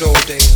good old days,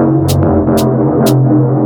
Thank you.